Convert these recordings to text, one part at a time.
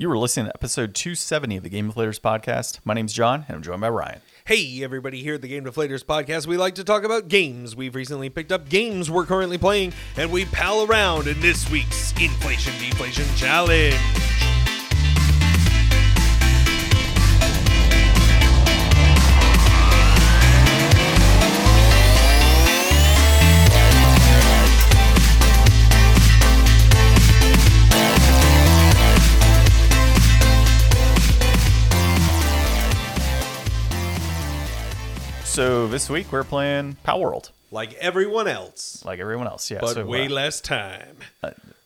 You were listening to episode 270 of the Game Deflators podcast. My name's John, and I'm joined by Ryan. Hey, everybody, here at the Game Deflators podcast, we like to talk about games. We've recently picked up games we're currently playing, and we pal around in this week's Inflation Deflation Challenge. So this week we're playing Palworld, Like everyone else, like everyone else. Yeah, but so, way uh, less time.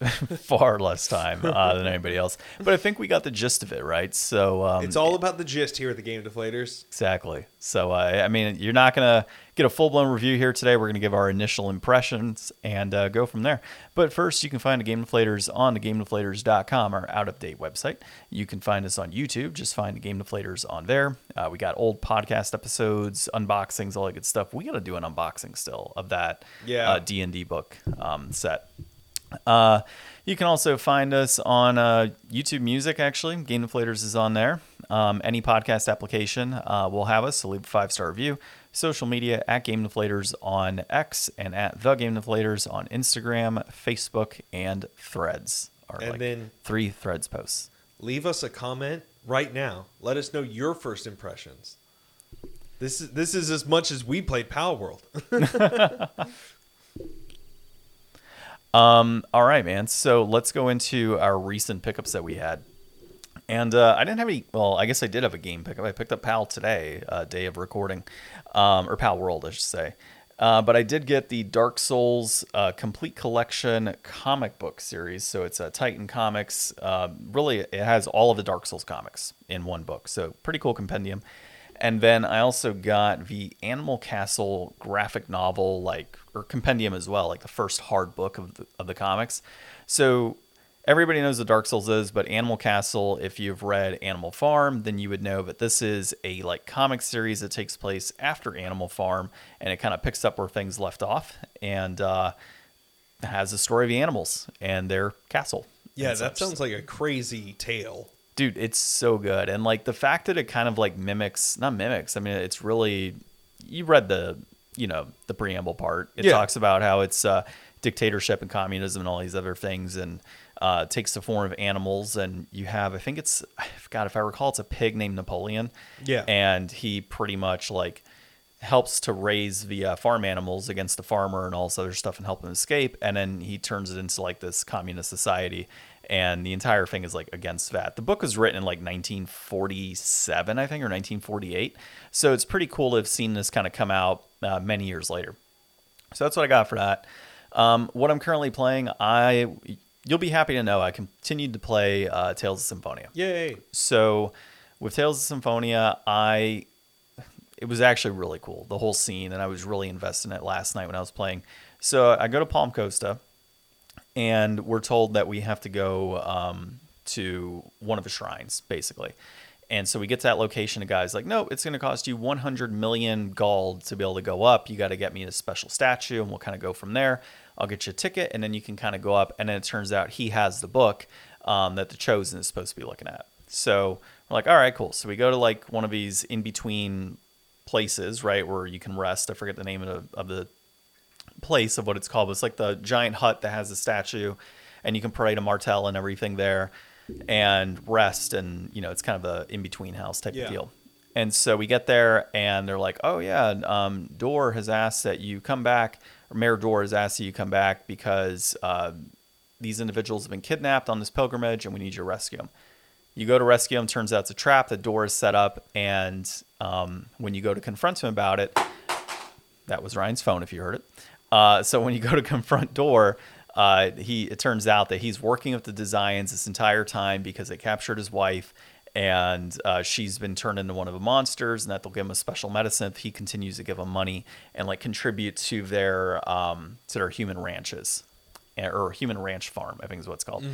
far less time uh, than anybody else. But I think we got the gist of it, right? So um, It's all about the gist here at the Game Deflators. Exactly. So, uh, I mean, you're not going to get a full blown review here today. We're going to give our initial impressions and uh, go from there. But first, you can find the Game Deflators on the GameDeflators.com, our out of date website. You can find us on YouTube. Just find the Game Deflators on there. Uh, we got old podcast episodes, unboxings, all that good stuff. We got to do an unboxing still of that uh, D&D book um, set. Uh, you can also find us on uh, YouTube Music, actually. Game Deflators is on there. Um, any podcast application uh, will have us, so leave a five star review. Social media at Game Deflators on X and at The Game Deflators on Instagram, Facebook, and Threads. Are And like then- three Threads posts. Leave us a comment right now. Let us know your first impressions. This is this is as much as we played Palworld. Um, all right, man. So let's go into our recent pickups that we had. And uh, I didn't have any. Well, I guess I did have a game pickup. I picked up PAL today, uh, day of recording, um, or Palworld, I should say. Uh, but I did get the Dark Souls uh, Complete Collection comic book series. So it's a Titan Comics. Uh, really, it has all of the Dark Souls comics in one book. So pretty cool compendium. And then I also got the Animal Castle graphic novel, like or compendium as well, like the first hard book of the, of the comics. So everybody knows what Dark Souls is, but Animal Castle, if you've read Animal Farm, then you would know that this is a like comic series that takes place after Animal Farm, and it kind of picks up where things left off, and uh, has a story of the animals and their castle. Yeah, that sounds like a crazy tale. Dude it's so good. And like the fact that it kind of like mimics not mimics i mean it's really you read the you know the preamble part. It Yeah. talks about how it's uh, dictatorship and communism and all these other things and uh, takes the form of animals. And you have i think it's god if i recall it's a pig named napoleon. Yeah. and he pretty much like helps to raise the uh, farm animals against the farmer and all this other stuff and help him escape. And then he turns it into like this communist society and the entire thing is like against that. The book was written in like 1947 i think or 1948 so it's pretty cool to have seen this kind of come out uh, many years later. So that's what i got for that. Um, what i'm currently playing i you'll be happy to know i continued to play uh, tales of symphonia. Yay. so with Tales of Symphonia, I it was actually really cool the whole scene, and I was really invested in it last night when I was playing. So I go to Palmacosta, and we're told that we have to go um, to one of the shrines, basically. And so we get to that location, and guy's like, "No, it's going to cost you 100 million gold to be able to go up. You got to get me a special statue, and we'll kind of go from there. I'll get you a ticket, and then you can kind of go up." And then it turns out he has the book um, that the Chosen is supposed to be looking at. So we're like, "All right, cool." So we go to like one of these in between places, right, where you can rest. I forget the name of the, of the place of what it's called. It's like the giant hut that has a statue, and you can pray to Martel and everything there, and rest. And you know, it's kind of a in between house type Yeah. of deal. And so we get there, and they're like, "Oh yeah, um, Dorr has asked that you come back, or Mayor Dorr has asked that you come back because uh, these individuals have been kidnapped on this pilgrimage, and we need you to rescue them." You go to rescue him. Turns out it's a trap. The door is set up, and um, when you go to confront him about it, that was Ryan's phone. If you heard it. Uh, so when you go to confront Dorr, uh, he it turns out that he's working with the Desians this entire time because they captured his wife, and uh, she's been turned into one of the monsters, and that they'll give him a special medicine if he continues to give them money and like contribute to their um, to their human ranches eh, or human ranch farm, I think is what it's called.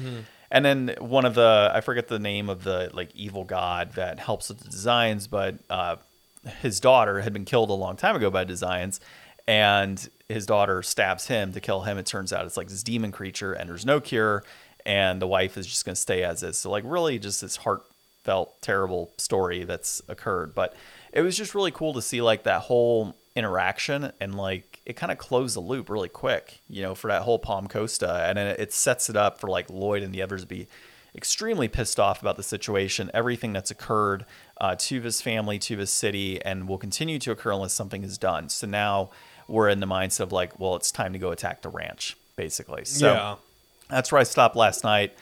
And then one of the I forget the name of the like evil god that helps with the Desians, but uh, his daughter had been killed a long time ago by Desians, and his daughter stabs him to kill him. It turns out it's like this demon creature, and there's no cure. and the wife is just going to stay as is. So like really just this heartfelt, terrible story that's occurred. But it was just really cool to see like that whole interaction and like it kind of closed the loop really quick, you know, for that whole Palmacosta, and it, it sets it up for like Lloyd and the others to be extremely pissed off about the situation, everything that's occurred uh, to his family, to his city, and will continue to occur unless something is done. So now we're in the mindset of like, well, it's time to go attack the ranch, basically. So yeah. that's where I stopped last night.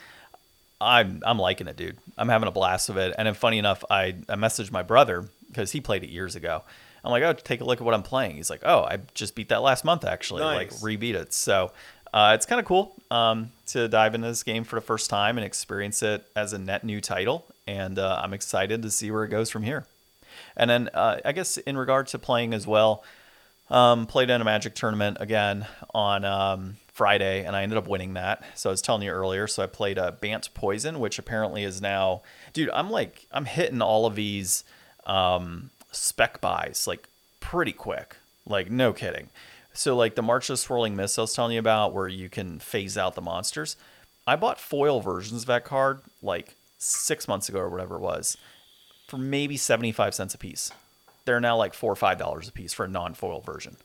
I'm I'm liking it, dude. I'm having a blast of it. And then funny enough, I, I messaged my brother because he played it years ago. I'm like, oh, take a look at what I'm playing. He's like, oh, I just beat that last month actually, like Nice. rebeat it. So uh, it's kind of cool um, to dive into this game for the first time and experience it as a net new title. And uh, I'm excited to see where it goes from here. And then uh, I guess in regard to playing as well, um, played in a Magic tournament again on um, Friday, and I ended up winning that. So I was telling you earlier. So I played uh, Bant Poison, which apparently is now, dude. I'm like, I'm hitting all of these um, spec buys like pretty quick. Like no kidding. So like the March of Swirling Mist I was telling you about, where you can phase out the monsters. I bought foil versions of that card like six months ago or whatever it was for maybe 75 cents a piece. They're now like four or five dollars a piece for a non-foil version.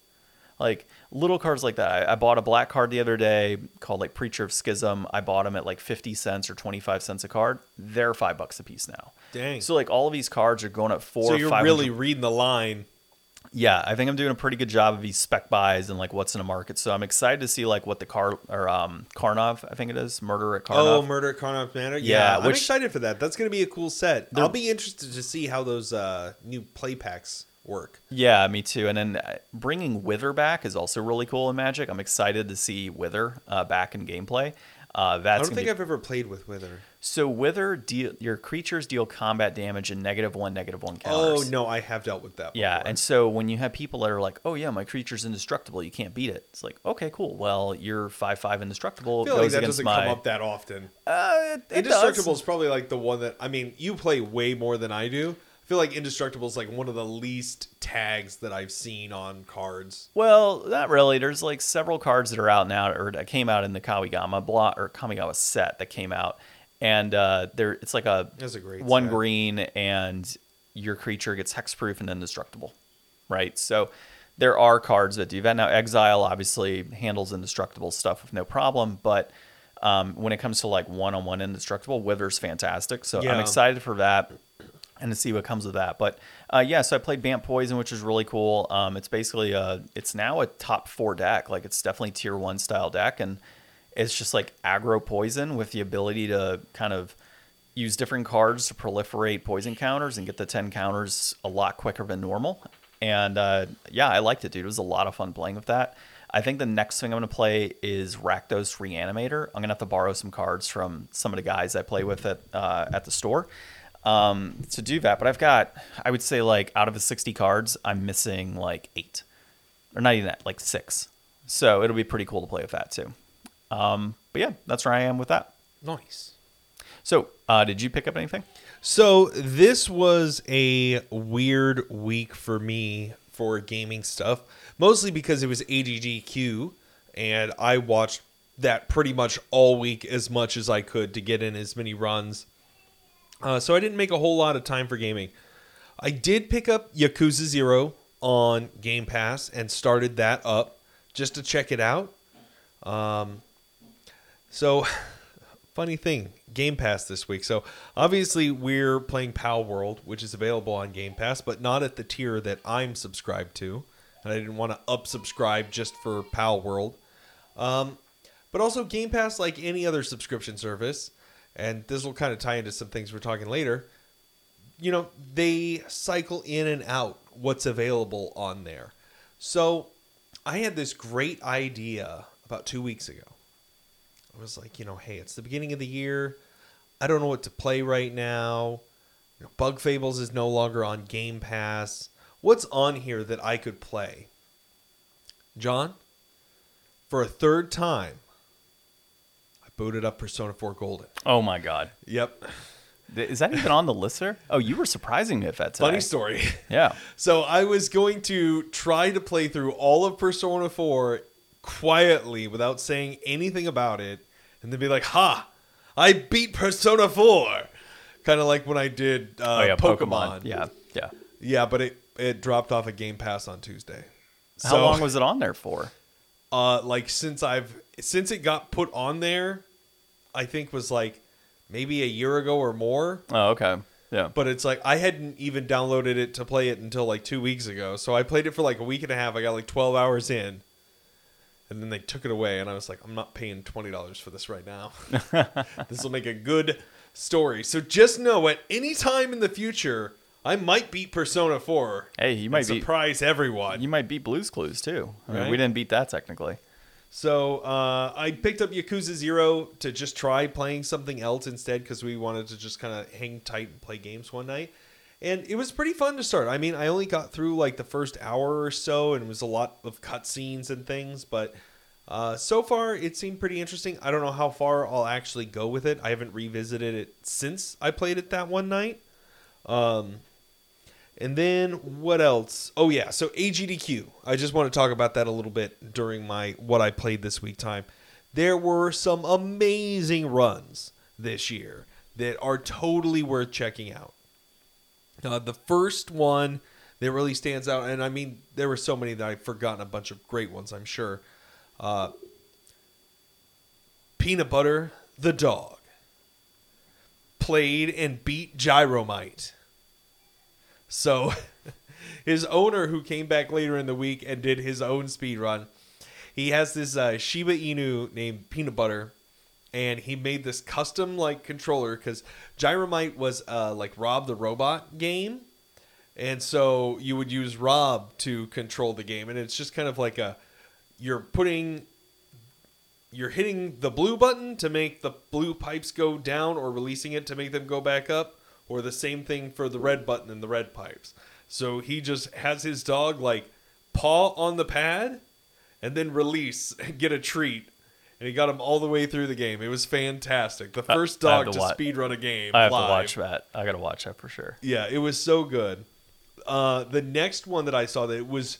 Like little cards like that. I, I bought a black card the other day called like Preacher of Schism. I bought them at like 50 cents or 25 cents a card. They're five bucks a piece now. Dang. So like all of these cards are going up four. So you're 500 really reading the line. Yeah, I think I'm doing a pretty good job of these spec buys and like what's in the market. So I'm excited to see like what the car or um Karnov, I think it is, Murder at Karnov. Oh, Murder at Carnov Manor. Yeah, Yeah, I'm excited for that. That's going to be a cool set. I'll be interested to see how those uh, new play packs work. Yeah, me too. And then uh, bringing Wither back is also really cool in Magic. I'm excited to see Wither uh, back in gameplay. Uh, I don't think be- I've ever played with Wither. So Wither deal your creatures deal combat damage in negative one, one counters. Oh no, I have dealt with that. Yeah, before. and so when you have people that are like, "Oh yeah, my creature's indestructible, you can't beat it," it's like, "Okay, cool. Well, you're five five indestructible I feel goes like that doesn't my." come up that often. uh, it, it Indestructible does. is probably like the one that I mean. You play way more than I do. I feel like Indestructible is like one of the least tags that I've seen on cards. Well, not really. There's like several cards that are out now, or that came out in the Kawigama block or Kamigawa set that came out, and uh, there it's like a That's a great one set. green, and your creature gets hexproof and indestructible, right? So there are cards that do that. Now, Exile obviously handles indestructible stuff with no problem, but um, when it comes to like one-on-one indestructible, Wither's fantastic. So I'm excited for that and to see what comes of that. But uh, yeah, so I played Bant Poison, which is really cool. Um, it's basically a, it's now a top four deck. Like it's definitely tier one style deck, and it's just like aggro poison with the ability to kind of use different cards to proliferate poison counters and get the ten counters a lot quicker than normal. And uh, yeah, I liked it, dude. It was a lot of fun playing with that. I think the next thing I'm going to play is Rakdos Reanimator. I'm going to have to borrow some cards from some of the guys I play with at uh, at the store um, to do that. But I've got, I would say, like out of the 60 cards, I'm missing like eight, or not even that, like six. So it'll be pretty cool to play with that too. Um, but yeah, that's where I am with that. Nice. So, uh, did you pick up anything? So this was a weird week for me for gaming stuff, mostly because it was AGDQ, and I watched that pretty much all week as much as I could to get in as many runs. Uh, so I didn't make a whole lot of time for gaming. I did pick up Yakuza Zero on Game Pass and started that up just to check it out. Um, so funny thing, Game Pass this week. So obviously we're playing Palworld, which is available on Game Pass, but not at the tier that I'm subscribed to, and I didn't want to upsubscribe just for Palworld. Um, but also Game Pass, like any other subscription service, and this will kind of tie into some things we're talking later. You know, they cycle in and out what's available on there. So I had this great idea about two weeks ago. I was like, you know, hey, it's the beginning of the year. I don't know what to play right now. You know, Bug Fables is no longer on Game Pass. What's on here that I could play? John, for a third time, I booted up Persona 4 Golden. Oh my God. Yep. Is that even on the list there? Oh, you were surprising me with that today. Funny story. Yeah. So I was going to try to play through all of Persona 4 quietly without saying anything about it, and then be like, "Ha! I beat Persona 4. Kind of like when I did uh, oh yeah, Pokemon. Yeah, yeah. Yeah, but it, it dropped off of Game Pass on Tuesday. How long was it on there for? uh like since I've since it got put on there, I think was like maybe a year ago or more. Oh, okay. Yeah. But it's like I hadn't even downloaded it to play it until like two weeks ago. So I played it for like a week and a half. I got like twelve hours in. And then they took it away and I was like, I'm not paying twenty dollars for this right now. this will make a good story. So just know at any time in the future, I might beat Persona 4. Hey, you might surprise everyone. you might beat Blue's Clues too. I mean, Right? we didn't beat that technically. So uh, I picked up Yakuza Zero to just try playing something else instead because we wanted to just kind of hang tight and play games one night. And it was pretty fun to start. I mean, I only got through like the first hour or so, and it was a lot of cutscenes and things. But uh, so far, it seemed pretty interesting. I don't know how far I'll actually go with it. I haven't revisited it since I played it that one night. Um, and then what else? Oh yeah, so AGDQ. I just want to talk about that a little bit during my what I played this week time. There were some amazing runs this year that are totally worth checking out. Uh, the first one that really stands out, and I mean there were so many that I've forgotten a bunch of great ones. I'm sure. Uh, Peanut Butter the dog played and beat Gyromite. So his owner, who came back later in the week and did his own speed run, he has this uh, Shiba Inu named Peanut Butter, and he made this custom like controller because Gyromite was uh, like Rob the Robot game, and so you would use Rob to control the game, and it's just kind of like a you're putting you're hitting the blue button to make the blue pipes go down or releasing it to make them go back up or the same thing for the red button and the red pipes. So he just has his dog like paw on the pad and then release and get a treat and he got him all the way through the game it was fantastic the first dog to to, speed run a game I have live. to watch that. I gotta watch that for sure. Yeah, it was so good. Uh, the next one that I saw that was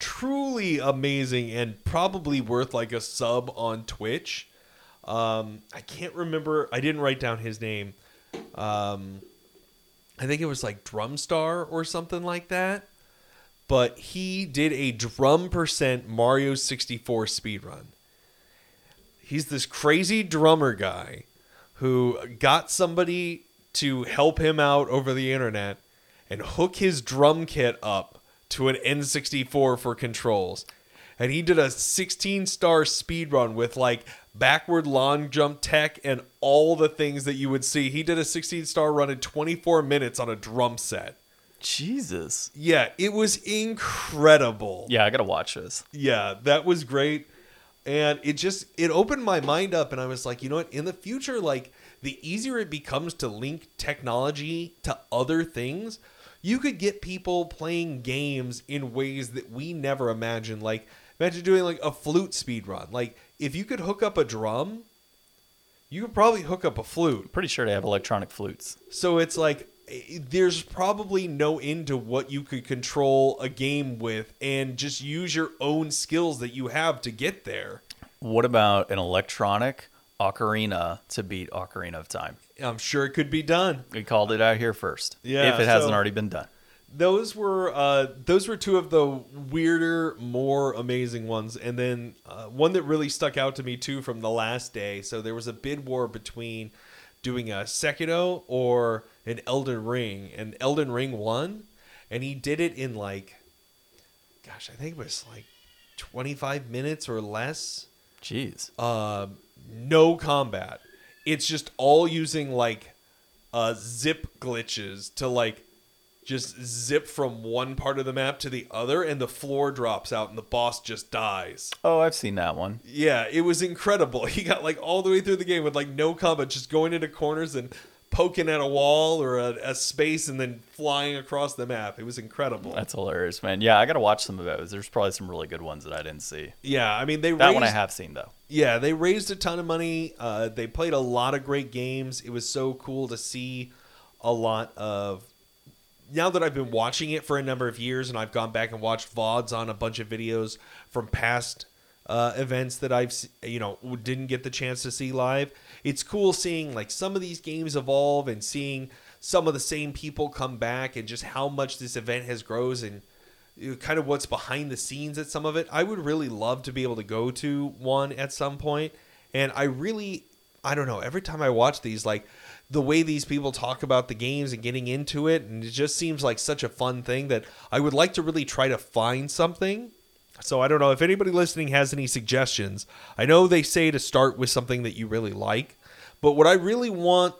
truly amazing and probably worth like a sub on Twitch. Um, I can't remember. I didn't write down his name. Um, I think it was like Drumstar or something like that. But he did a drum percent Mario 64 speedrun. He's this crazy drummer guy who got somebody to help him out over the internet and hook his drum kit up to an N64 for controls. And he did a 16 star speed run with like backward long jump tech and all the things that you would see. He did a 16 star run in 24 minutes on a drum set. Jesus. Yeah, it was incredible. Yeah, I gotta watch this. Yeah, that was great. And it just it opened my mind up and I was like, you know what, in the future like the easier it becomes to link technology to other things, you could get people playing games in ways that we never imagined. Like imagine doing like a flute speed run. Like if you could hook up a drum, you could probably hook up a flute. Pretty sure they have electronic flutes. So it's like there's probably no end to what you could control a game with and just use your own skills that you have to get there. What about an electronic ocarina to beat Ocarina of Time? I'm sure it could be done. We called it out here first. Yeah, If it hasn't so- already been done. Those were uh, those were two of the weirder, more amazing ones, and then uh, one that really stuck out to me too from the last day. So there was a bid war between doing a Sekiro or an Elden Ring, and Elden Ring won, and he did it in like, gosh, I think it was like 25 minutes or less. Jeez. um, no combat. It's just all using like uh, zip glitches to like just zip from one part of the map to the other, and the floor drops out, and the boss just dies. Oh, I've seen that one. Yeah, it was incredible. He got like all the way through the game with like no combat, just going into corners and poking at a wall or a, a space, and then flying across the map. It was incredible. That's hilarious, man. Yeah, I gotta watch some of those. There's probably some really good ones that I didn't see. yeah, I mean they That raised, one I have seen though. yeah, they raised a ton of money. Uh, they played a lot of great games. It was so cool to see a lot of. Now that I've been watching it for a number of years, and I've gone back and watched vods on a bunch of videos from past uh, events that I've you know didn't get the chance to see live. It's cool seeing like some of these games evolve and seeing some of the same people come back and just how much this event has grows and kind of what's behind the scenes at some of it. I would really love to be able to go to one at some point. and I really I don't know. Every time I watch these, like the way these people talk about the games and getting into it, and it just seems like such a fun thing that I would like to really try to find something. So I don't know if anybody listening has any suggestions. I know they say to start with something that you really like, but what I really want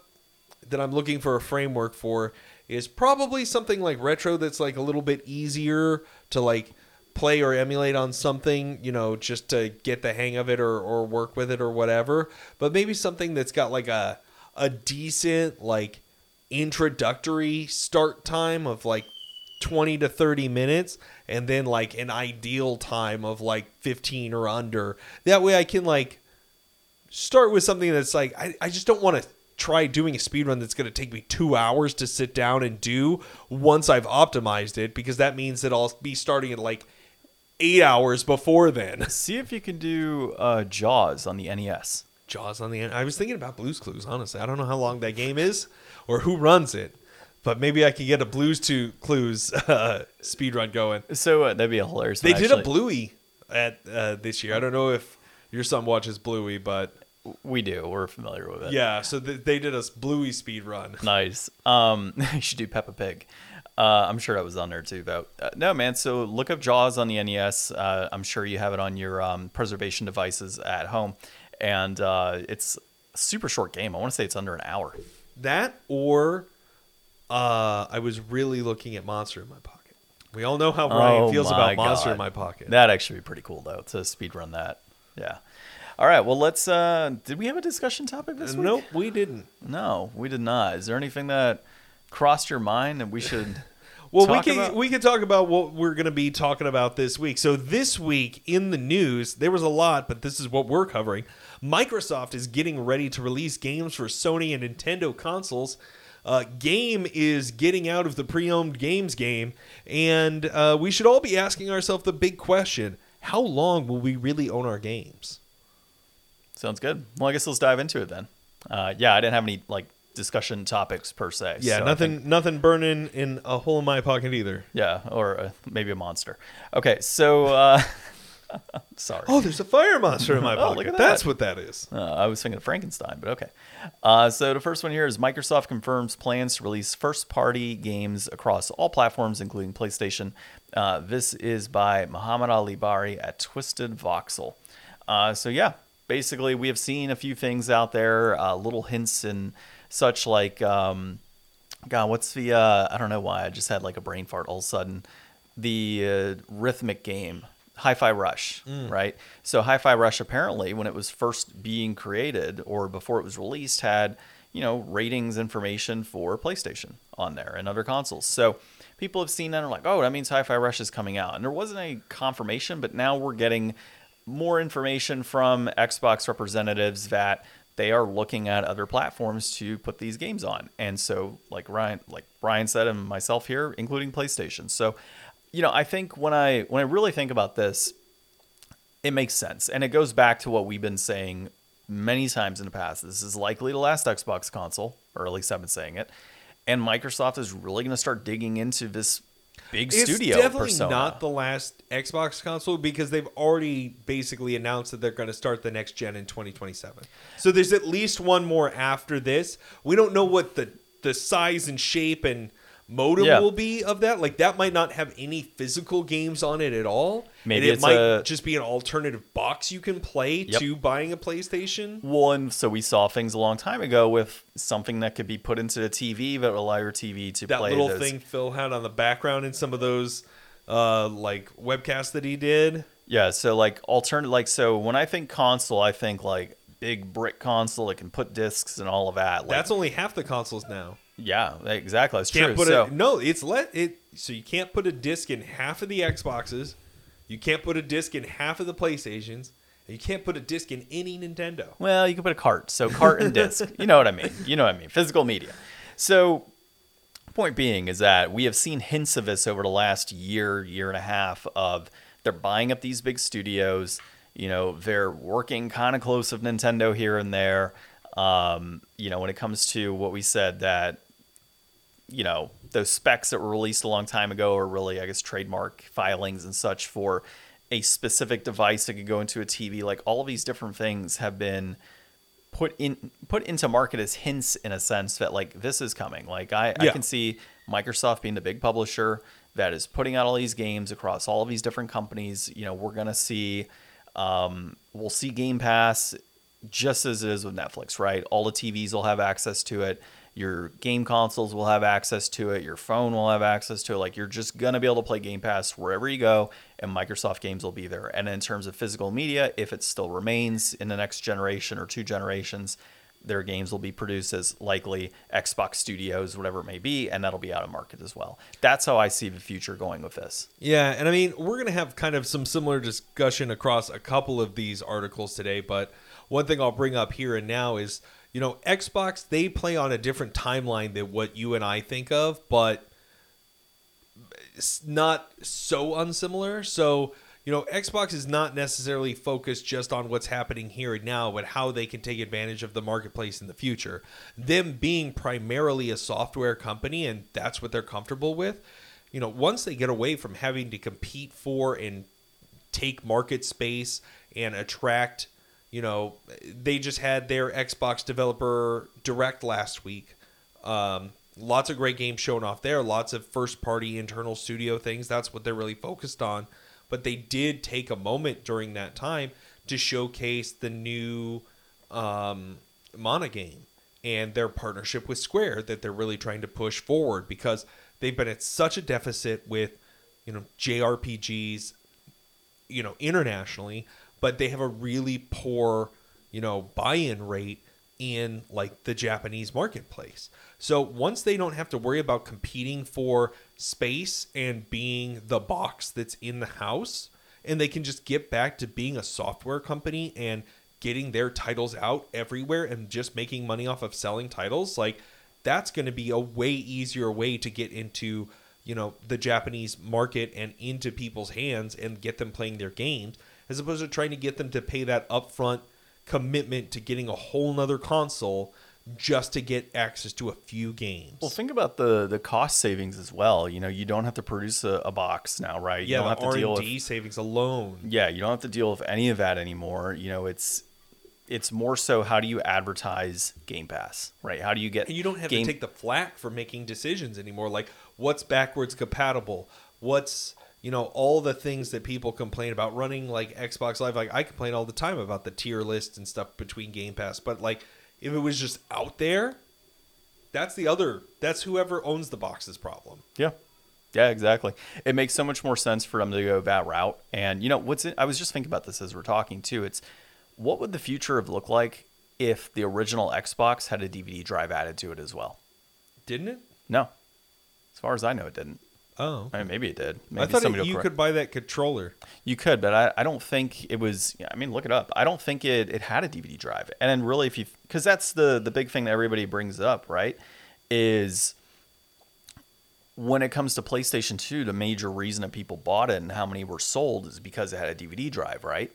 that I'm looking for a framework for is probably something like retro that's like a little bit easier to like play or emulate on something, you know, just to get the hang of it or, or work with it or whatever. But maybe something that's got like a a decent like introductory start time of like 20 to 30 minutes and then like an ideal time of like 15 or under. That way I can like start with something that's like I, I just don't want to try doing a speed run that's going to take me two hours to sit down and do once I've optimized it because that means that I'll be starting at like eight hours before then. See if you can do uh, Jaws on the NES. Jaws on the. I was thinking about Blues Clues. Honestly, I don't know how long that game is or who runs it, but maybe I could get a Blues to Clues uh, speed run going. So uh, that'd be a hilarious. They when did a Bluey at uh, this year. I don't know if your son watches Bluey, but We do. We're familiar with it. yeah. So th- they did a Bluey speed run. Nice. Um, you should do Peppa Pig. Uh, I'm sure that was on there too, though. Uh, no, man. So look up Jaws on the NES. Uh, I'm sure you have it on your um, preservation devices at home, and uh, it's a super short game. I want to say it's under an hour. That or uh, I was really looking at Monster in my pocket. We all know how Ryan Oh feels about Monster God. in my pocket. That'd actually be pretty cool, though, to speed run that. Yeah. All right. Well, let's. Uh, did we have a discussion topic this week? nope, we didn't. No, we did not. Is there anything that crossed your mind that we should? Well, we can about? we can talk about what we're going to be talking about this week. So this week in the news, there was a lot, but this is what we're covering. Microsoft is getting ready to release games for Sony and Nintendo consoles. Uh, game is getting out of the pre-owned games game, and uh, we should all be asking ourselves the big question: How long will we really own our games? Sounds good. Well, I guess let's dive into it then. Uh, yeah, I didn't have any like discussion topics per se. Yeah, so nothing, think- nothing burning in a hole in my pocket either. yeah, or uh, maybe a monster. Okay, so uh, sorry. Oh, there's a fire monster in my Oh, pocket. look at That's that. what that is. Uh, I was thinking of Frankenstein, but okay. Uh, so the first one here is Microsoft confirms plans to release first-party games across all platforms, including PlayStation. Uh, this is by Muhammad Ali Bari at Twisted Voxel. Uh, so yeah, basically we have seen a few things out there, uh, little hints and such like, um, God, what's the? Uh, I don't know why I just had like a brain fart all of a sudden. The uh, rhythmic game, Hi-Fi Rush, mm. right? So Hi-Fi Rush apparently, when it was first being created or before it was released, had you know ratings information for PlayStation on there and other consoles. So people have seen that and are like, oh, that means Hi-Fi Rush is coming out. And there wasn't a confirmation, but now we're getting more information from Xbox representatives that they are looking at other platforms to put these games on. And so like Ryan like Brian said and myself here, including PlayStation. So, you know, I think when I when I really think about this, it makes sense. And it goes back to what we've been saying many times in the past. This is likely the last Xbox console, or at least I've been saying it. And Microsoft is really going to start digging into this big studio It's definitely persona. not the last Xbox console because they've already basically announced that they're going to start the next gen in 2027. So there's at least one more after this. We don't know what the the size and shape and modem Yeah. will be of that. Like that might not have any physical games on it at all. Maybe and it it's might a- just be an alternative box you can play Yep. to buying a PlayStation. Well, and so we saw things a long time ago with something that could be put into the TV that would allow your TV to that play little those. thing Phil had on the background in some of those uh like webcasts that he did. Yeah, so like alternate, like so when I think console, I think like big brick console that can put discs and all of that. Like, That's only half the consoles now. Yeah, exactly. That's Can't true. put so a no. It's let it. So you can't put a disc in half of the Xboxes. You can't put a disc in half of the PlayStations. You can't put a disc in any Nintendo. Well, you can put a cart. So cart and disc. You know what I mean. You know what I mean. Physical media. So point being is that we have seen hints of this over the last year, year and a half of they're buying up these big studios. You know, they're working kind of close with Nintendo here and there. Um, you know, when it comes to what we said that, you know, those specs that were released a long time ago are really, I guess, trademark filings and such for a specific device that could go into a TV. Like all of these different things have been put in put into market as hints in a sense that like this is coming. Like I, I can see Microsoft being the big publisher that is putting out all these games across all of these different companies. You know, we're gonna see um, we'll see Game Pass just as it is with Netflix, right? All the TVs will have access to it. Your game consoles will have access to it. Your phone will have access to it. Like you're just gonna be able to play Game Pass wherever you go, and Microsoft games will be there. And in terms of physical media, if it still remains in the next generation or two generations, their games will be produced as likely Xbox Studios, whatever it may be, and that'll be out of market as well. That's how I see the future going with this. Yeah, and I mean, we're going to have kind of some similar discussion across a couple of these articles today, but one thing I'll bring up here and now is, you know, Xbox, they play on a different timeline than what you and I think of, but it's not so unsimilar. So, you know, Xbox is not necessarily focused just on what's happening here and now, but how they can take advantage of the marketplace in the future. Them being primarily a software company, and that's what they're comfortable with. You know, once they get away from having to compete for and take market space and attract, you know, they just had their Xbox developer direct last week. Um, lots of great games shown off there, lots of first party internal studio things. That's what they're really focused on. But they did take a moment during that time to showcase the new um, Mana game and their partnership with Square that they're really trying to push forward because they've been at such a deficit with, you know, JRPGs, you know, internationally, but they have a really poor, you know, buy-in rate in like the Japanese marketplace. So once they don't have to worry about competing for space and being the box that's in the house, and they can just get back to being a software company and getting their titles out everywhere and just making money off of selling titles, like that's going to be a way easier way to get into, you know, the Japanese market and into people's hands and get them playing their games as opposed to trying to get them to pay that upfront commitment to getting a whole nother console just to get access to a few games. Well, think about the the cost savings as well. You know, you don't have to produce a, a box now, right? You yeah, don't the have to R deal with D savings alone. yeah, you don't have to deal with any of that anymore. You know, it's it's more so how do you advertise Game Pass, right? How do you get And you don't have game, to take the flack for making decisions anymore. Like what's backwards compatible? What's you know all the things that people complain about running like Xbox Live. Like I complain all the time about the tier list and stuff between Game Pass, but like if it was just out there, that's the other. That's whoever owns the box's problem. Yeah. Yeah, exactly. It makes so much more sense for them to go that route. And you know, what's it, I was just thinking about this as we're talking too. It's what would the future have looked like if the original Xbox had a DVD drive added to it as well? Didn't it? No. As far as I know, it didn't. Oh, I mean, maybe it did. Maybe I thought it, you correct- could buy that controller. You could, but I, I don't think it was. I mean, look it up. I don't think it, it had a DVD drive. And then really, if you because that's the the big thing that everybody brings up, right? Is when it comes to PlayStation Two, the major reason that people bought it and how many were sold is because it had a DVD drive, right?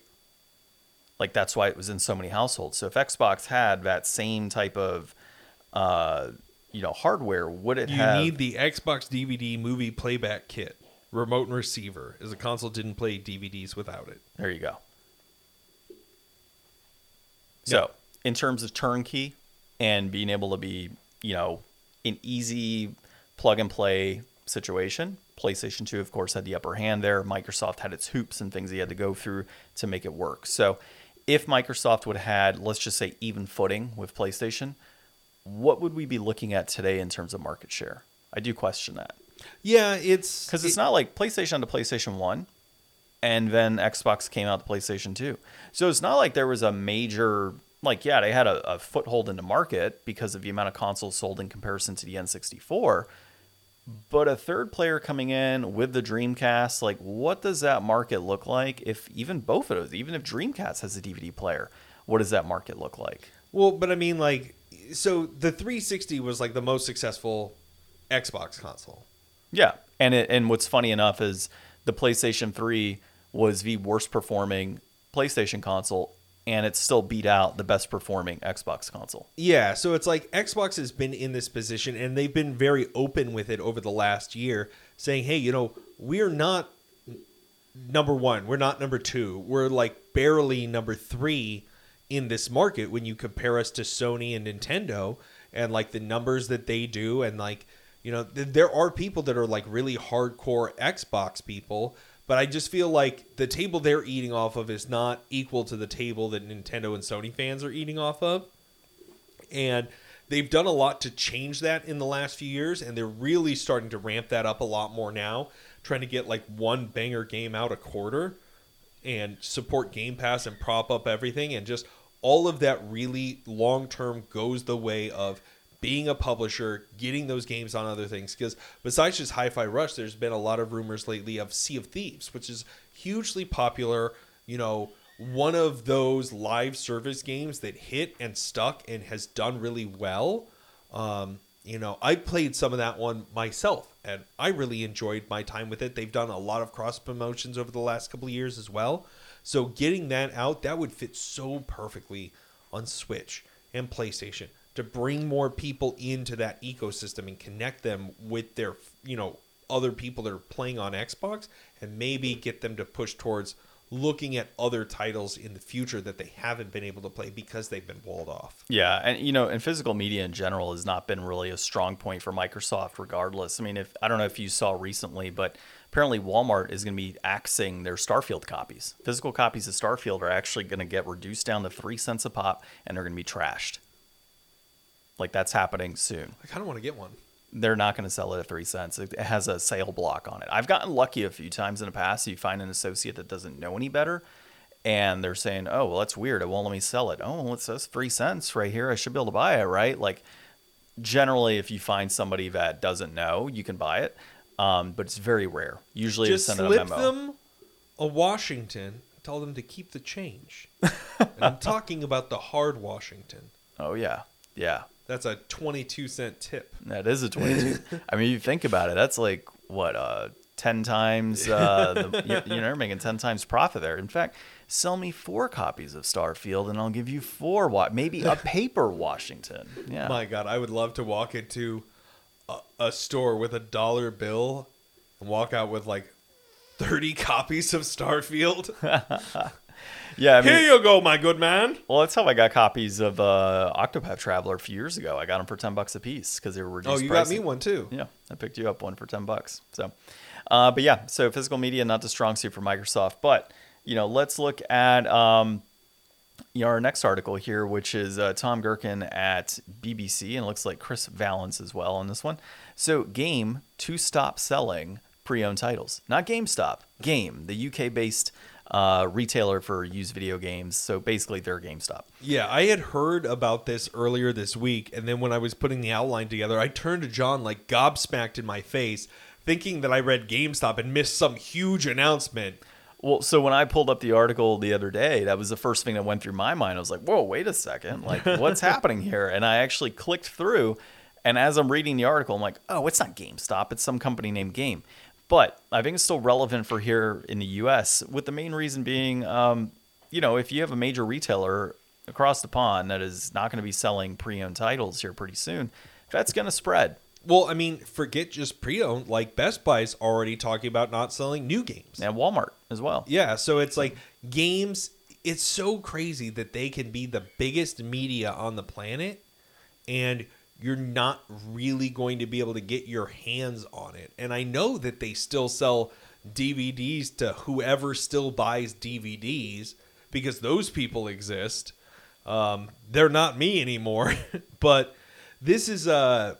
Like that's why it was in so many households. So if Xbox had that same type of, uh, you know, hardware, would it have You have? need the Xbox DVD movie playback kit, remote and receiver, as the console didn't play DVDs without it. There you go. So, in terms of turnkey and being able to be, you know, an easy plug and play situation, PlayStation 2, of course, had the upper hand there. Microsoft had its hoops and things they had to go through to make it work. So, if Microsoft would have had, let's just say, even footing with PlayStation, what would we be looking at today in terms of market share? I do question that Yeah, it's because it's it- not like PlayStation to PlayStation One, and then Xbox came out to PlayStation Two. So it's not like there was a major like yeah they had a, a foothold in the market because of the amount of consoles sold in comparison to the N64. But a third player coming in with the Dreamcast, like what does that market look like if even both of those, even if Dreamcast has a DVD player, what does that market look like? Well, but I mean, like, so the 360 was like the most successful Xbox console. Yeah, and it, and what's funny enough is the PlayStation 3 was the worst performing PlayStation console, and it still beat out the best performing Xbox console. Yeah, so it's like Xbox has been in this position and they've been very open with it over the last year, saying, hey, you know, we're not number one, we're not number two, we're like barely number three in this market when you compare us to Sony and Nintendo and like the numbers that they do. And like, you know, th- there are people that are like really hardcore Xbox people. But I just feel like the table they're eating off of is not equal to the table that Nintendo and Sony fans are eating off of and they've done a lot to change that in the last few years and they're really starting to ramp that up a lot more now trying to get like one banger game out a quarter and support game pass and prop up everything and just all of that really long term goes the way of being a publisher getting those games on other things because besides just hi-fi rush there's been a lot of rumors lately of sea of thieves which is hugely popular you know one of those live service games that hit and stuck and has done really well. Um, you know, I played some of that one myself, and I really enjoyed my time with it. They've done a lot of cross promotions over the last couple of years as well. So getting that out, that would fit so perfectly on Switch and PlayStation to bring more people into that ecosystem and connect them with their, you know, other people that are playing on Xbox and maybe get them to push towards looking at other titles in the future that they haven't been able to play because they've been walled off. Yeah, and you know, and physical media in general has not been really a strong point for Microsoft regardless. I mean, if I don't know if you saw recently, but apparently Walmart is going to be axing their Starfield copies. Physical copies of Starfield are actually going to get reduced down to 3 cents a pop and they're going to be trashed. Like that's happening soon. I kind of want to get one. They're not going to sell it at 3 cents. It it has a sale block on it. I've gotten lucky a few times in the past. You find an associate that doesn't know any better and they're saying, "Oh, well, that's weird. It won't let me sell it." Oh, well, it says three cents right here. I should be able to buy it, right? Like, generally, if you find somebody that doesn't know, you can buy it, um, but it's very rare. Usually, Just send slip a memo. them a Washington. Tell them to keep the change. and I'm talking about the hard Washington. Oh yeah, yeah. That's a 22 cent tip. That is a twenty-two. I mean, you think about it. That's like what uh, ten times. Uh, the, you, you're making ten times profit there. In fact, sell me four copies of Starfield, and I'll give you four. Wa- maybe a paper Washington. Yeah. My God, I would love to walk into a, a store with a dollar bill and walk out with like 30 copies of Starfield. yeah. I mean, Here you go, my good man. Well, that's how I got copies of uh, Octopath Traveler a few years ago. I got them for ten bucks a piece because they were reduced. Oh, you got me one too. Yeah, I picked you up one for ten bucks. So, uh, but yeah, so physical media not the strong suit for Microsoft. But you know, let's look at um, our next article here, which is uh, Tom Gerken at BBC, and it looks like Chris Vallance as well on this one. So, Game to stop selling pre-owned titles, not GameStop. Game, the UK-based uh, retailer for used video games. So basically, they're GameStop. Yeah, I had heard about this earlier this week, and then when I was putting the outline together, I turned to John like gobsmacked in my face, thinking that I read GameStop and missed some huge announcement. Well, so when I pulled up the article the other day, that was the first thing that went through my mind. I was like, "Whoa, wait a second! Like, what's happening here?" And I actually clicked through, and as I'm reading the article, I'm like, "Oh, it's not GameStop. It's some company named Game." But I think it's still relevant for here in the U.S. With the main reason being, um, you know, if you have a major retailer across the pond that is not going to be selling pre-owned titles here pretty soon, that's going to spread. Well, I mean, forget just pre-owned. Like Best Buy's already talking about not selling new games. And Walmart as well. Yeah, so it's like games. It's so crazy that they can be the biggest media on the planet, and you're not really going to be able to get your hands on it. And I know that they still sell DVDs to whoever still buys DVDs because those people exist. Um, they're not me anymore, but this is uh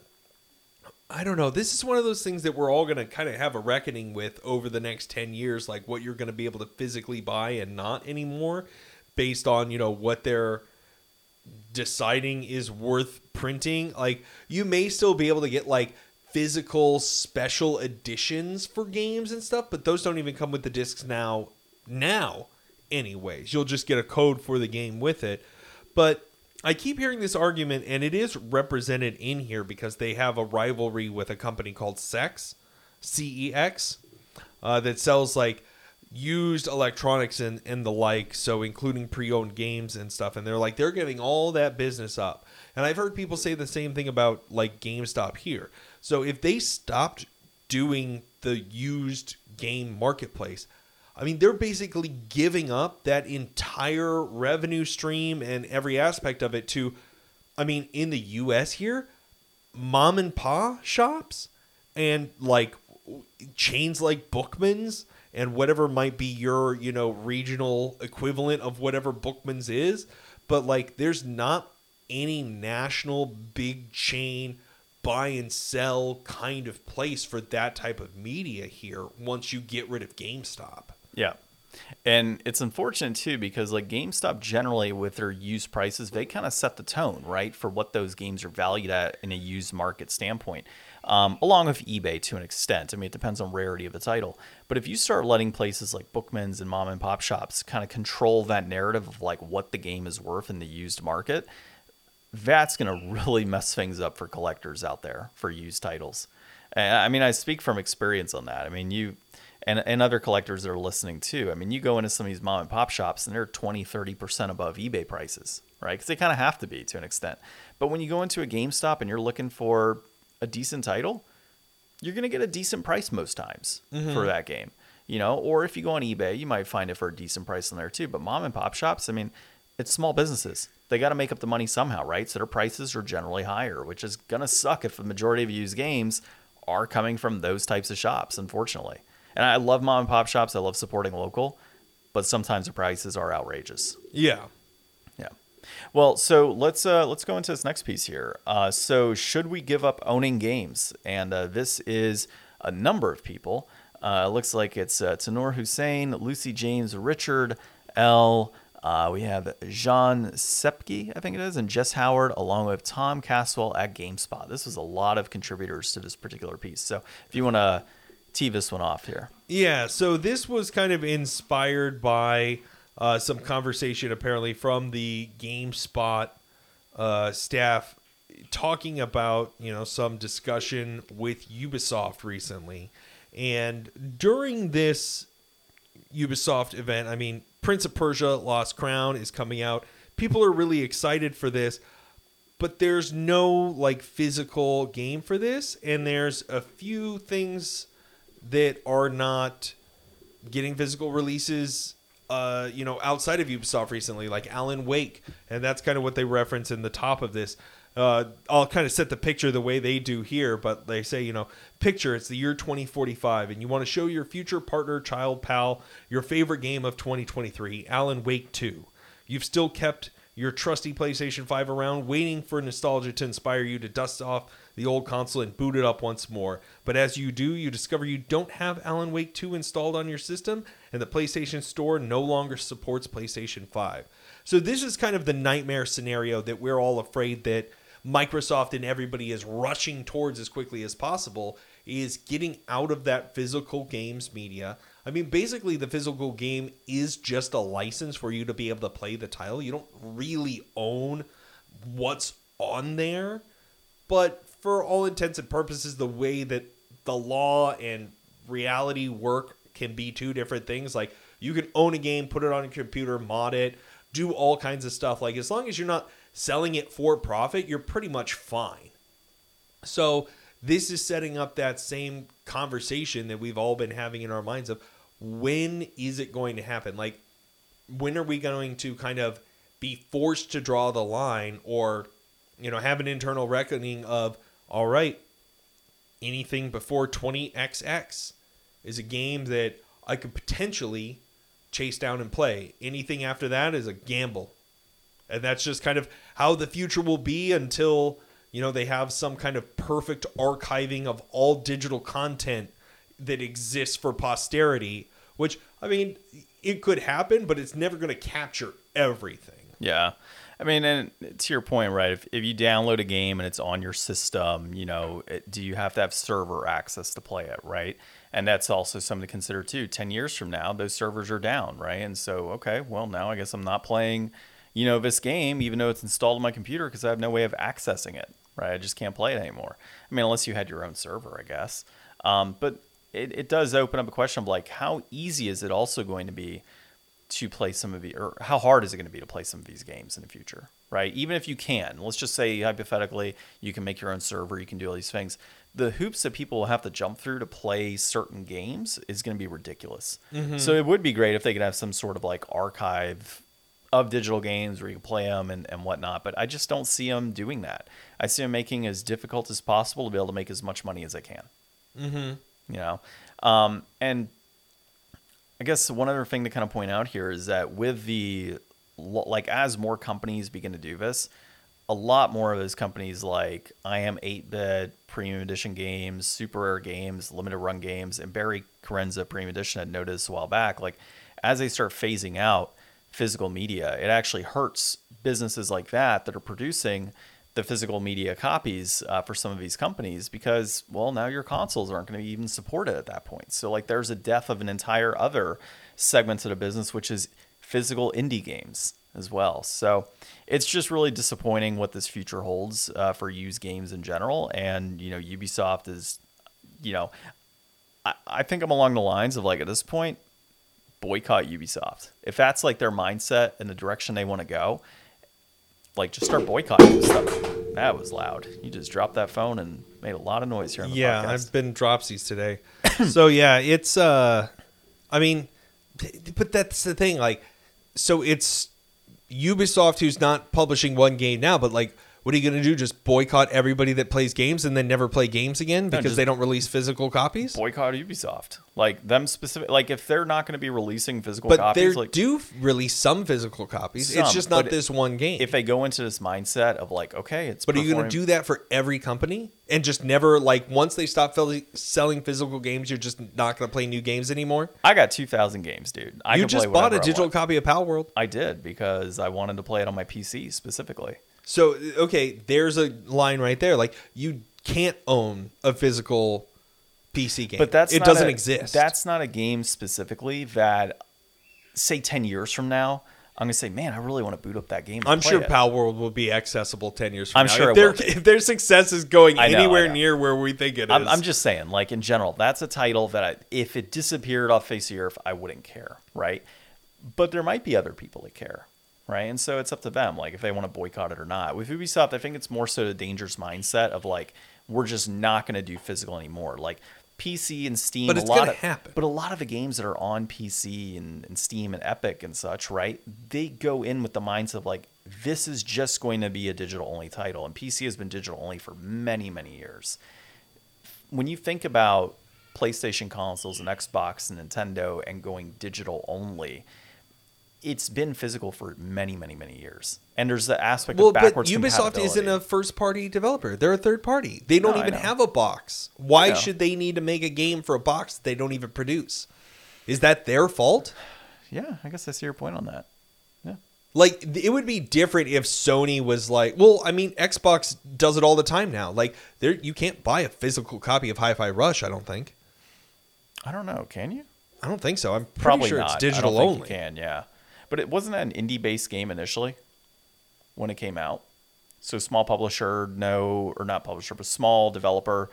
I don't know. This is one of those things that we're all going to kind of have a reckoning with over the next 10 years like what you're going to be able to physically buy and not anymore based on, you know, what they're deciding is worth printing. Like you may still be able to get like physical special editions for games and stuff, but those don't even come with the discs now now anyways. You'll just get a code for the game with it. But I keep hearing this argument, and it is represented in here because they have a rivalry with a company called CeX, C E X, uh, that sells like used electronics and, and the like, so including pre owned games and stuff. And they're like, they're giving all that business up. And I've heard people say the same thing about like GameStop here. So if they stopped doing the used game marketplace, I mean, they're basically giving up that entire revenue stream and every aspect of it to, I mean, in the US here, mom and pa shops and like chains like Bookman's and whatever might be your, you know, regional equivalent of whatever Bookman's is. But like, there's not any national big chain buy and sell kind of place for that type of media here once you get rid of GameStop. Yeah. And it's unfortunate too because like GameStop generally with their used prices, they kind of set the tone, right, for what those games are valued at in a used market standpoint. Um, along with eBay to an extent. I mean, it depends on rarity of the title. But if you start letting places like Bookman's and mom and pop shops kind of control that narrative of like what the game is worth in the used market, that's going to really mess things up for collectors out there for used titles. And, I mean, I speak from experience on that. I mean, you and, and other collectors that are listening too. I mean, you go into some of these mom and pop shops and they're 20, 30% above eBay prices, right? Because they kind of have to be to an extent. But when you go into a GameStop and you're looking for a decent title, you're going to get a decent price most times mm-hmm. for that game, you know, or if you go on eBay, you might find it for a decent price in there too. But mom and pop shops, I mean, it's small businesses. They got to make up the money somehow, right? So their prices are generally higher, which is going to suck if the majority of used games are coming from those types of shops, unfortunately. And I love mom and pop shops. I love supporting local, but sometimes the prices are outrageous. Yeah. Yeah. Well, so let's uh, let's go into this next piece here. Uh, so should we give up owning games? And uh, this is a number of people. Uh, it looks like it's uh, Tamoor Hussain, Lucy James, Richard L. Uh, we have Jean Sepke, I think it is, and Jess Howard, along with Tom Caswell at GameSpot. This was a lot of contributors to this particular piece. So if you want to tee this one off here. Yeah, so this was kind of inspired by uh, some conversation apparently from the GameSpot uh, staff talking about you know some discussion with Ubisoft recently, and during this Ubisoft event, I mean Prince of Persia: Lost Crown is coming out. People are really excited for this, but there's no like physical game for this, and there's a few things that are not getting physical releases uh, you know, outside of Ubisoft recently, like Alan Wake, and that's kind of what they reference in the top of this. Uh, I'll kind of set the picture the way they do here, but they say, you know, picture it's the year 2045, and you want to show your future partner, child, pal, your favorite game of 2023, Alan Wake 2. You've still kept your trusty PlayStation 5 around, waiting for nostalgia to inspire you to dust off the old console and boot it up once more. But as you do, you discover you don't have Alan Wake 2 installed on your system, and the PlayStation Store no longer supports PlayStation 5. So this is kind of the nightmare scenario that we're all afraid that Microsoft and everybody is rushing towards as quickly as possible is getting out of that physical games media. I mean, basically, the physical game is just a license for you to be able to play the title. You don't really own what's on there. But for all intents and purposes, the way that the law and reality work can be two different things. Like you can own a game, put it on your computer, mod it, do all kinds of stuff. Like as long as you're not selling it for profit, you're pretty much fine. So this is setting up that same conversation that we've all been having in our minds of when is it going to happen? Like when are we going to kind of be forced to draw the line or you know have an internal reckoning of all right, anything before 20XX is a game that I could potentially chase down and play. Anything after that is a gamble. And that's just kind of how the future will be until, you know, they have some kind of perfect archiving of all digital content that exists for posterity, which I mean, it could happen, but it's never going to capture everything. Yeah. I mean, and to your point, right? If, if you download a game and it's on your system, you know, it, do you have to have server access to play it, right? And that's also something to consider too. Ten years from now, those servers are down, right? And so, okay, well, now I guess I'm not playing, you know, this game, even though it's installed on my computer, because I have no way of accessing it, right? I just can't play it anymore. I mean, unless you had your own server, I guess. Um, but it, it does open up a question of like how easy is it also going to be to play some of the or how hard is it going to be to play some of these games in the future right? Even if you can let's just say hypothetically you can make your own server you can do all these things. The hoops that people will have to jump through to play certain games is going to be ridiculous. So it would be great if they could have some sort of like archive of digital games where you can play them and, and whatnot but i just don't see them doing that. I see them making as difficult as possible to be able to make as much money as they can. Mm-hmm. you know? Um, and i guess one other thing to kind of point out here is that with the like as more companies begin to do this a lot more of those companies like iam8bit premium edition games super rare games limited run games and barry Carenza premium edition had noticed a while back like as they start phasing out physical media it actually hurts businesses like that that are producing the physical media copies uh, for some of these companies because well now your consoles aren't going to even support it at that point. So like there's a death of an entire other segment of the business which is physical indie games as well. So it's just really disappointing what this future holds uh, for used games in general. And you know ubisoft is you know I, I think i'm along the lines of like at this point boycott ubisoft. If that's like their mindset and the direction they want to go like just start boycotting stuff. That was loud. You just dropped that phone and made a lot of noise here on the Yeah, podcast. I've been dropsies today. so yeah, it's uh I mean but that's the thing like so it's Ubisoft who's not publishing one game now, but like what are you going to do? Just boycott everybody that plays games and then never play games again because they don't release physical copies? boycott Ubisoft. Like them specific. Like if they're not going to be releasing physical but they copies, like do release some physical copies. it's just not this one game. if they go into this mindset of like, okay, it's but are you going to do that for every company and just never like once they stop selling physical games, you're just not going to play new games anymore? I got two thousand games, dude. I you just bought a digital copy of Palworld. I did because I wanted to play it on my PC specifically. So okay, there's a line right there. Like you can't own a physical PC game, But that's it doesn't a- exist. That's not a game specifically that, say, ten years from now, I'm gonna say, man, I really want to boot up that game. I'm sure it." Palworld will be accessible ten years from now. I'm now. sure if, it their, if their success is going know, anywhere near where we think it is. I'm, I'm just saying, like in general, that's a title that I, if it disappeared off face of the earth, I wouldn't care, right? But there might be other people that care, right? And so it's up to them, like if they want to boycott it or not. With Ubisoft, I think it's more so the dangerous mindset of like we're just not going to do physical anymore, like. PC and Steam, But a it's lot gonna of, happen. But a lot of the games that are on PC and, and Steam and Epic and such, right? They go in with the mindset of like, this is just going to be a digital only title, and PC has been digital only for many, many years when you think about PlayStation consoles and Xbox and Nintendo and going digital only, it's been physical for many, many, many years. And there's the aspect well, of but backwards Ubisoft isn't a first party developer. They're a third party. They don't No, even have a box. Why should they need to make a game for a box that they don't even produce? Is that their fault? Yeah, I guess I see your point on that. Yeah. Like it would be different if Sony was like, well, I mean, Xbox does it all the time now. Like there, you can't buy a physical copy of Hi-Fi Rush. I don't think. I don't know. Can you? I don't think so. I'm pretty Probably sure not. it's digital only. you can, yeah. But it wasn't an indie-based game initially when it came out. So small publisher, no, or not publisher, but small developer,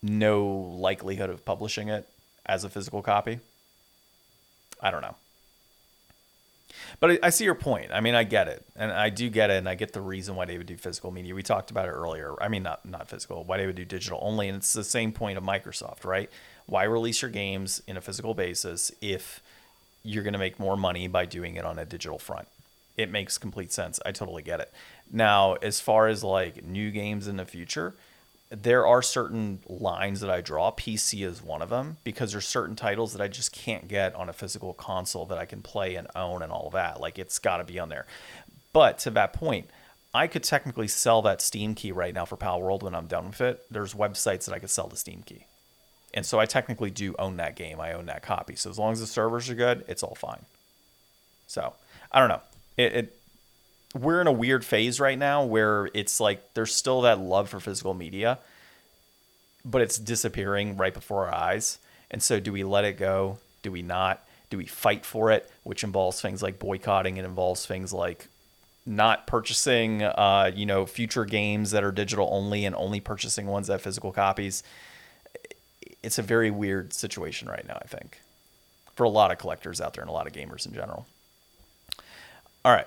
no likelihood of publishing it as a physical copy. I don't know. But I, I see your point. I mean, I get it, and I do get it, and I get the reason why they would do physical media. We talked about it earlier. I mean, not not physical. Why they would do digital only, and it's the same point of Microsoft, right? Why release your games in a physical basis if you're going to make more money by doing it on a digital front? It makes complete sense. I totally get it. Now, as far as like new games in the future, there are certain lines that I draw. PC is one of them because there's certain titles that I just can't get on a physical console that I can play and own and all of that. Like it's got to be on there. But to that point, I could technically sell that Steam key right now for Palworld when I'm done with it. There's websites that I could sell the Steam key. And so I technically do own that game. I own that copy. So as long as the servers are good, it's all fine. So I don't know. It, it we're in a weird phase right now where it's like there's still that love for physical media, but it's disappearing right before our eyes. And so do we let it go? Do we not? Do we fight for it? Which involves things like boycotting. It involves things like not purchasing, uh, you know, future games that are digital only and only purchasing ones that have physical copies it's a very weird situation right now. I think for a lot of collectors out there and a lot of gamers in general. All right.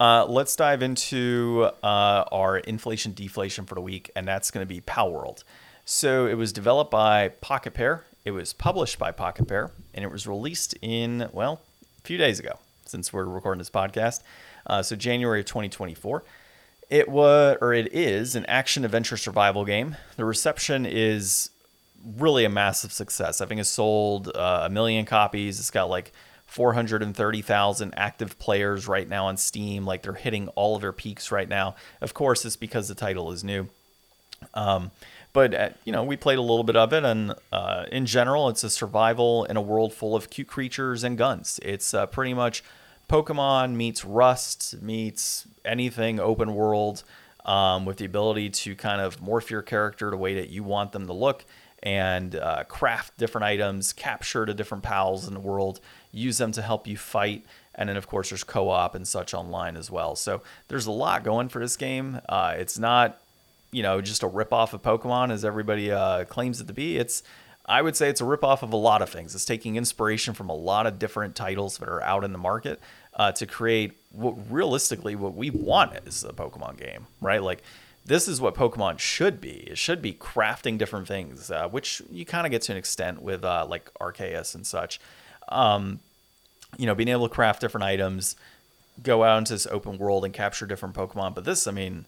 Uh, let's dive into uh, our inflation deflation for the week, and that's going to be Palworld. So it was developed by Pocket Pair, it was published by Pocket Pair, and it was released in, well, a few days ago since we're recording this podcast. Uh, so January of 2024. It was, or it is, an action adventure survival game. The reception is really a massive success. I think it's sold uh, a million copies. It's got like 430,000 active players right now on Steam. Like they're hitting all of their peaks right now. Of course, it's because the title is new. Um, but uh, you know, we played a little bit of it, and uh, in general, it's a survival in a world full of cute creatures and guns. It's uh, pretty much Pokemon meets Rust meets anything open world, um, with the ability to kind of morph your character the way that you want them to look and uh, craft different items, capture the different pals in the world, use them to help you fight. And then, of course, there's co op and such online as well. So there's a lot going for this game. Uh, it's not, you know, just a ripoff of Pokemon as everybody uh, claims it to be. It's, I would say it's a ripoff of a lot of things. It's taking inspiration from a lot of different titles that are out in the market uh, to create what realistically what we want is a Pokemon game, right? Like this is what Pokemon should be. It should be crafting different things, uh, which you kind of get to an extent with uh, like Arceus and such. Um, you know, being able to craft different items, go out into this open world and capture different Pokemon. But this, I mean,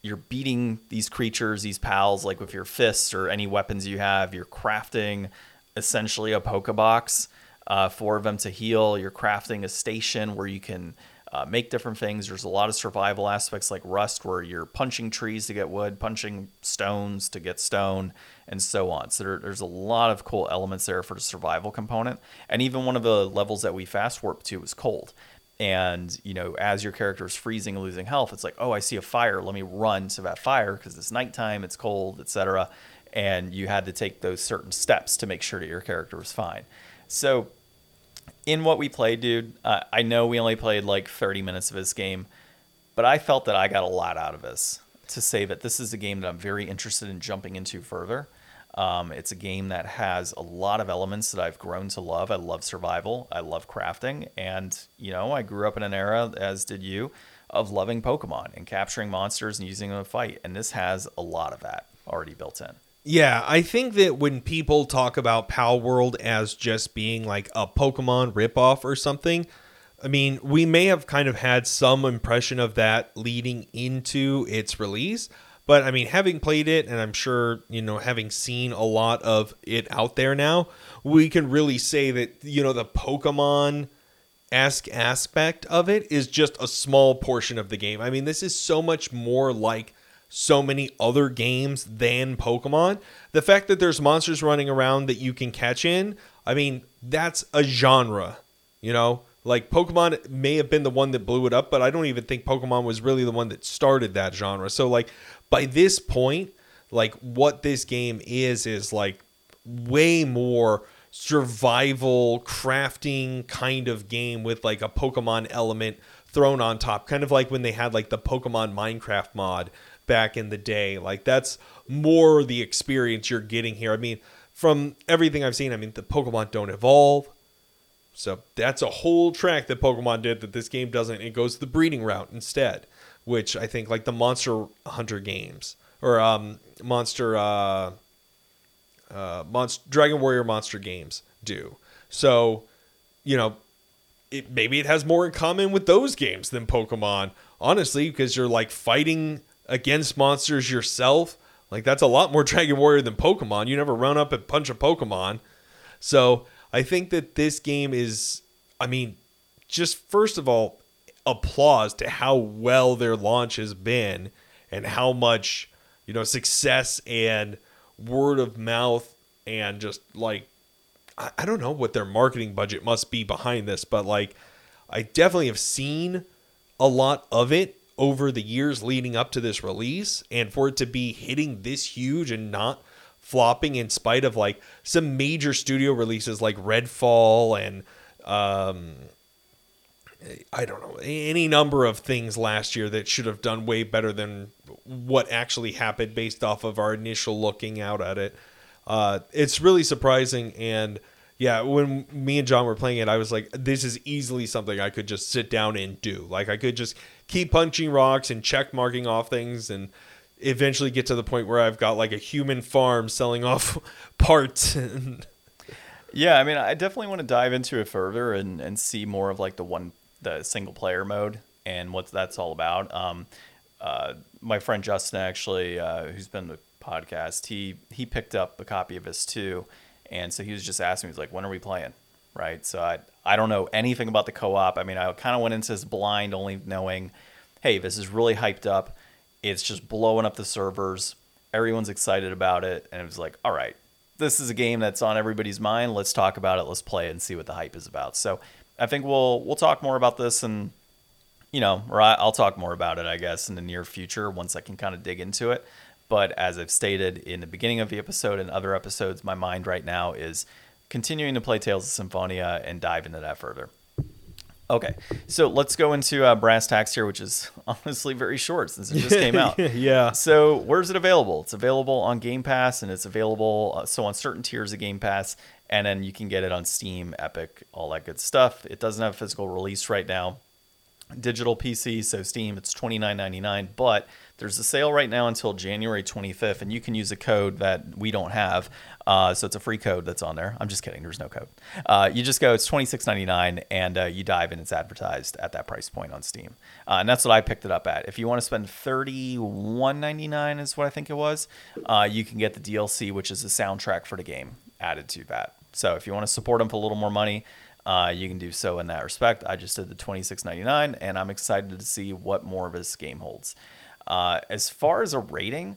you're beating these creatures, these pals, like with your fists or any weapons you have. You're crafting essentially a Pokebox uh, for them to heal. You're crafting a station where you can uh, make different things. There's a lot of survival aspects like Rust, where you're punching trees to get wood, punching stones to get stone, and so on. So there, there's a lot of cool elements there for the survival component. And even one of the levels that we fast warp to was cold. And you know, as your character is freezing and losing health, it's like, oh, I see a fire. Let me run to that fire because it's nighttime, it's cold, etc. And you had to take those certain steps to make sure that your character was fine. So in what we played, dude, uh, I know we only played like 30 minutes of this game, but I felt that I got a lot out of this to say that this is a game that I'm very interested in jumping into further. Um, it's a game that has a lot of elements that I've grown to love. I love survival, I love crafting, and you know, I grew up in an era, as did you, of loving Pokemon and capturing monsters and using them to fight. And this has a lot of that already built in. Yeah, I think that when people talk about Palworld as just being like a Pokemon ripoff or something, I mean, we may have kind of had some impression of that leading into its release. But I mean, having played it, and I'm sure, you know, having seen a lot of it out there now, we can really say that, you know, the Pokemon esque aspect of it is just a small portion of the game. I mean, this is so much more like so many other games than Pokemon. The fact that there's monsters running around that you can catch in, I mean, that's a genre, you know? Like Pokemon may have been the one that blew it up, but I don't even think Pokemon was really the one that started that genre. So like by this point, like what this game is is like way more survival crafting kind of game with like a Pokemon element thrown on top, kind of like when they had like the Pokemon Minecraft mod back in the day. Like that's more the experience you're getting here. I mean, from everything I've seen, I mean, the Pokemon don't evolve. So that's a whole track that Pokemon did that this game doesn't. It goes the breeding route instead, which I think like the Monster Hunter games or um, Monster uh, uh, Monster Dragon Warrior Monster games do. So, you know, it maybe it has more in common with those games than Pokemon, honestly, because you're like fighting against monsters yourself, like that's a lot more Dragon Warrior than Pokemon. You never run up and punch a Pokemon. So I think that this game is, I mean, just first of all, applause to how well their launch has been and how much, you know, success and word of mouth and just like, I, I don't know what their marketing budget must be behind this, but like, I definitely have seen a lot of it over the years leading up to this release and for it to be hitting this huge and not flopping in spite of like some major studio releases like Redfall and um I don't know any number of things last year that should have done way better than what actually happened based off of our initial looking out at it. Uh, it's really surprising and. Yeah, when me and John were playing it, I was like, this is easily something I could just sit down and do. Like, I could just keep punching rocks and check marking off things and eventually get to the point where I've got like a human farm selling off parts. and yeah, I mean, I definitely want to dive into it further and, and see more of like the one, the single player mode and what that's all about. Um, uh, my friend Justin, actually, uh, who's been the podcast, he, he picked up a copy of this too and so he was just asking me, he's like, when are we playing? Right. So I, I don't know anything about the co op. I mean, I kind of went into this blind, only knowing, hey, this is really hyped up. It's just blowing up the servers. Everyone's excited about it. And it was like, all right, this is a game that's on everybody's mind. Let's talk about it. Let's play it and see what the hype is about. So I think we'll we'll talk more about this and you know, or I'll talk more about it, I guess, in the near future once I can kind of dig into it. But as I've stated in the beginning of the episode and other episodes, my mind right now is continuing to play Tales of Symphonia and dive into that further. Okay, so let's go into uh, brass tacks here, which is honestly very short since it just came out. yeah. So where's it available? It's available on Game Pass, and it's available uh, so on certain tiers of Game Pass, and then you can get it on Steam, Epic, all that good stuff. It doesn't have a physical release right now. Digital PC, so Steam, it's twenty nine ninety nine, but there's a sale right now until January 25th, and you can use a code that we don't have. Uh, so it's a free code that's on there. I'm just kidding. There's no code. Uh, you just go. It's 26.99, and uh, you dive, and it's advertised at that price point on Steam. Uh, and that's what I picked it up at. If you want to spend 31.99, is what I think it was. Uh, you can get the DLC, which is the soundtrack for the game, added to that. So if you want to support them for a little more money, uh, you can do so in that respect. I just did the 26.99, and I'm excited to see what more of this game holds. Uh, as far as a rating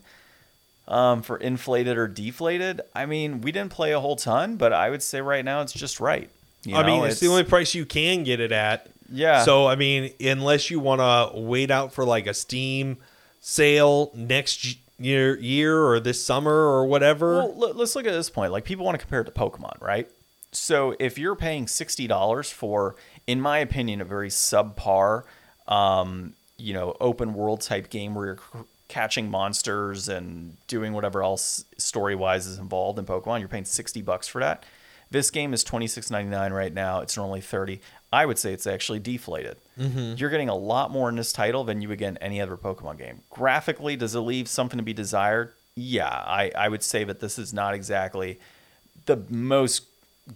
um, for inflated or deflated, I mean, we didn't play a whole ton, but I would say right now it's just right. You I know, mean, it's, it's, the only price you can get it at. Yeah. So I mean, unless you want to wait out for like a Steam sale next year, year or this summer or whatever. Well, let's look at this point. Like people want to compare it to Pokemon, right? So if you're paying sixty dollars for, in my opinion, a very subpar um, you know open world type game where you're catching monsters and doing whatever else story wise is involved in Pokemon. You're paying sixty bucks for that. This game is twenty six ninety nine right now. It's normally thirty. I would say it's actually deflated. Mm-hmm. You're getting a lot more in this title than you would get in any other Pokemon game. Graphically, does it leave something to be desired? Yeah, I, I would say that this is not exactly the most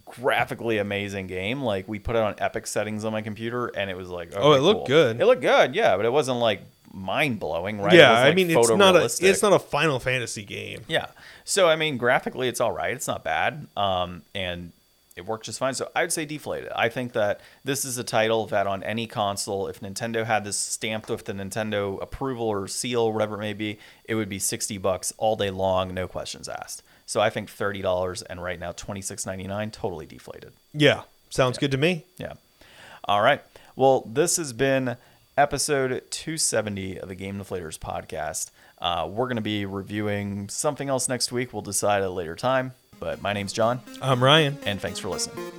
graphically amazing game. Like we put it on epic settings on my computer, and it was like, okay, oh, it looked good. It looked good, yeah, but it wasn't like mind blowing, right? Yeah, like I mean, it's not a it's not a Final Fantasy game. Yeah, so I mean, graphically, it's all right. It's not bad, um, and it worked just fine. So I would say deflated. I think that this is a title that on any console, if Nintendo had this stamped with the Nintendo approval or seal, whatever it may be, it would be sixty bucks all day long, no questions asked. So I think thirty dollars and right now twenty six ninety nine, totally deflated. Yeah, sounds yeah. good to me. Yeah. All right. Well, this has been episode 270 of the Game Deflators podcast. Uh, we're going to be reviewing something else next week. We'll decide at a later time. But my name's John. I'm Ryan. And thanks for listening.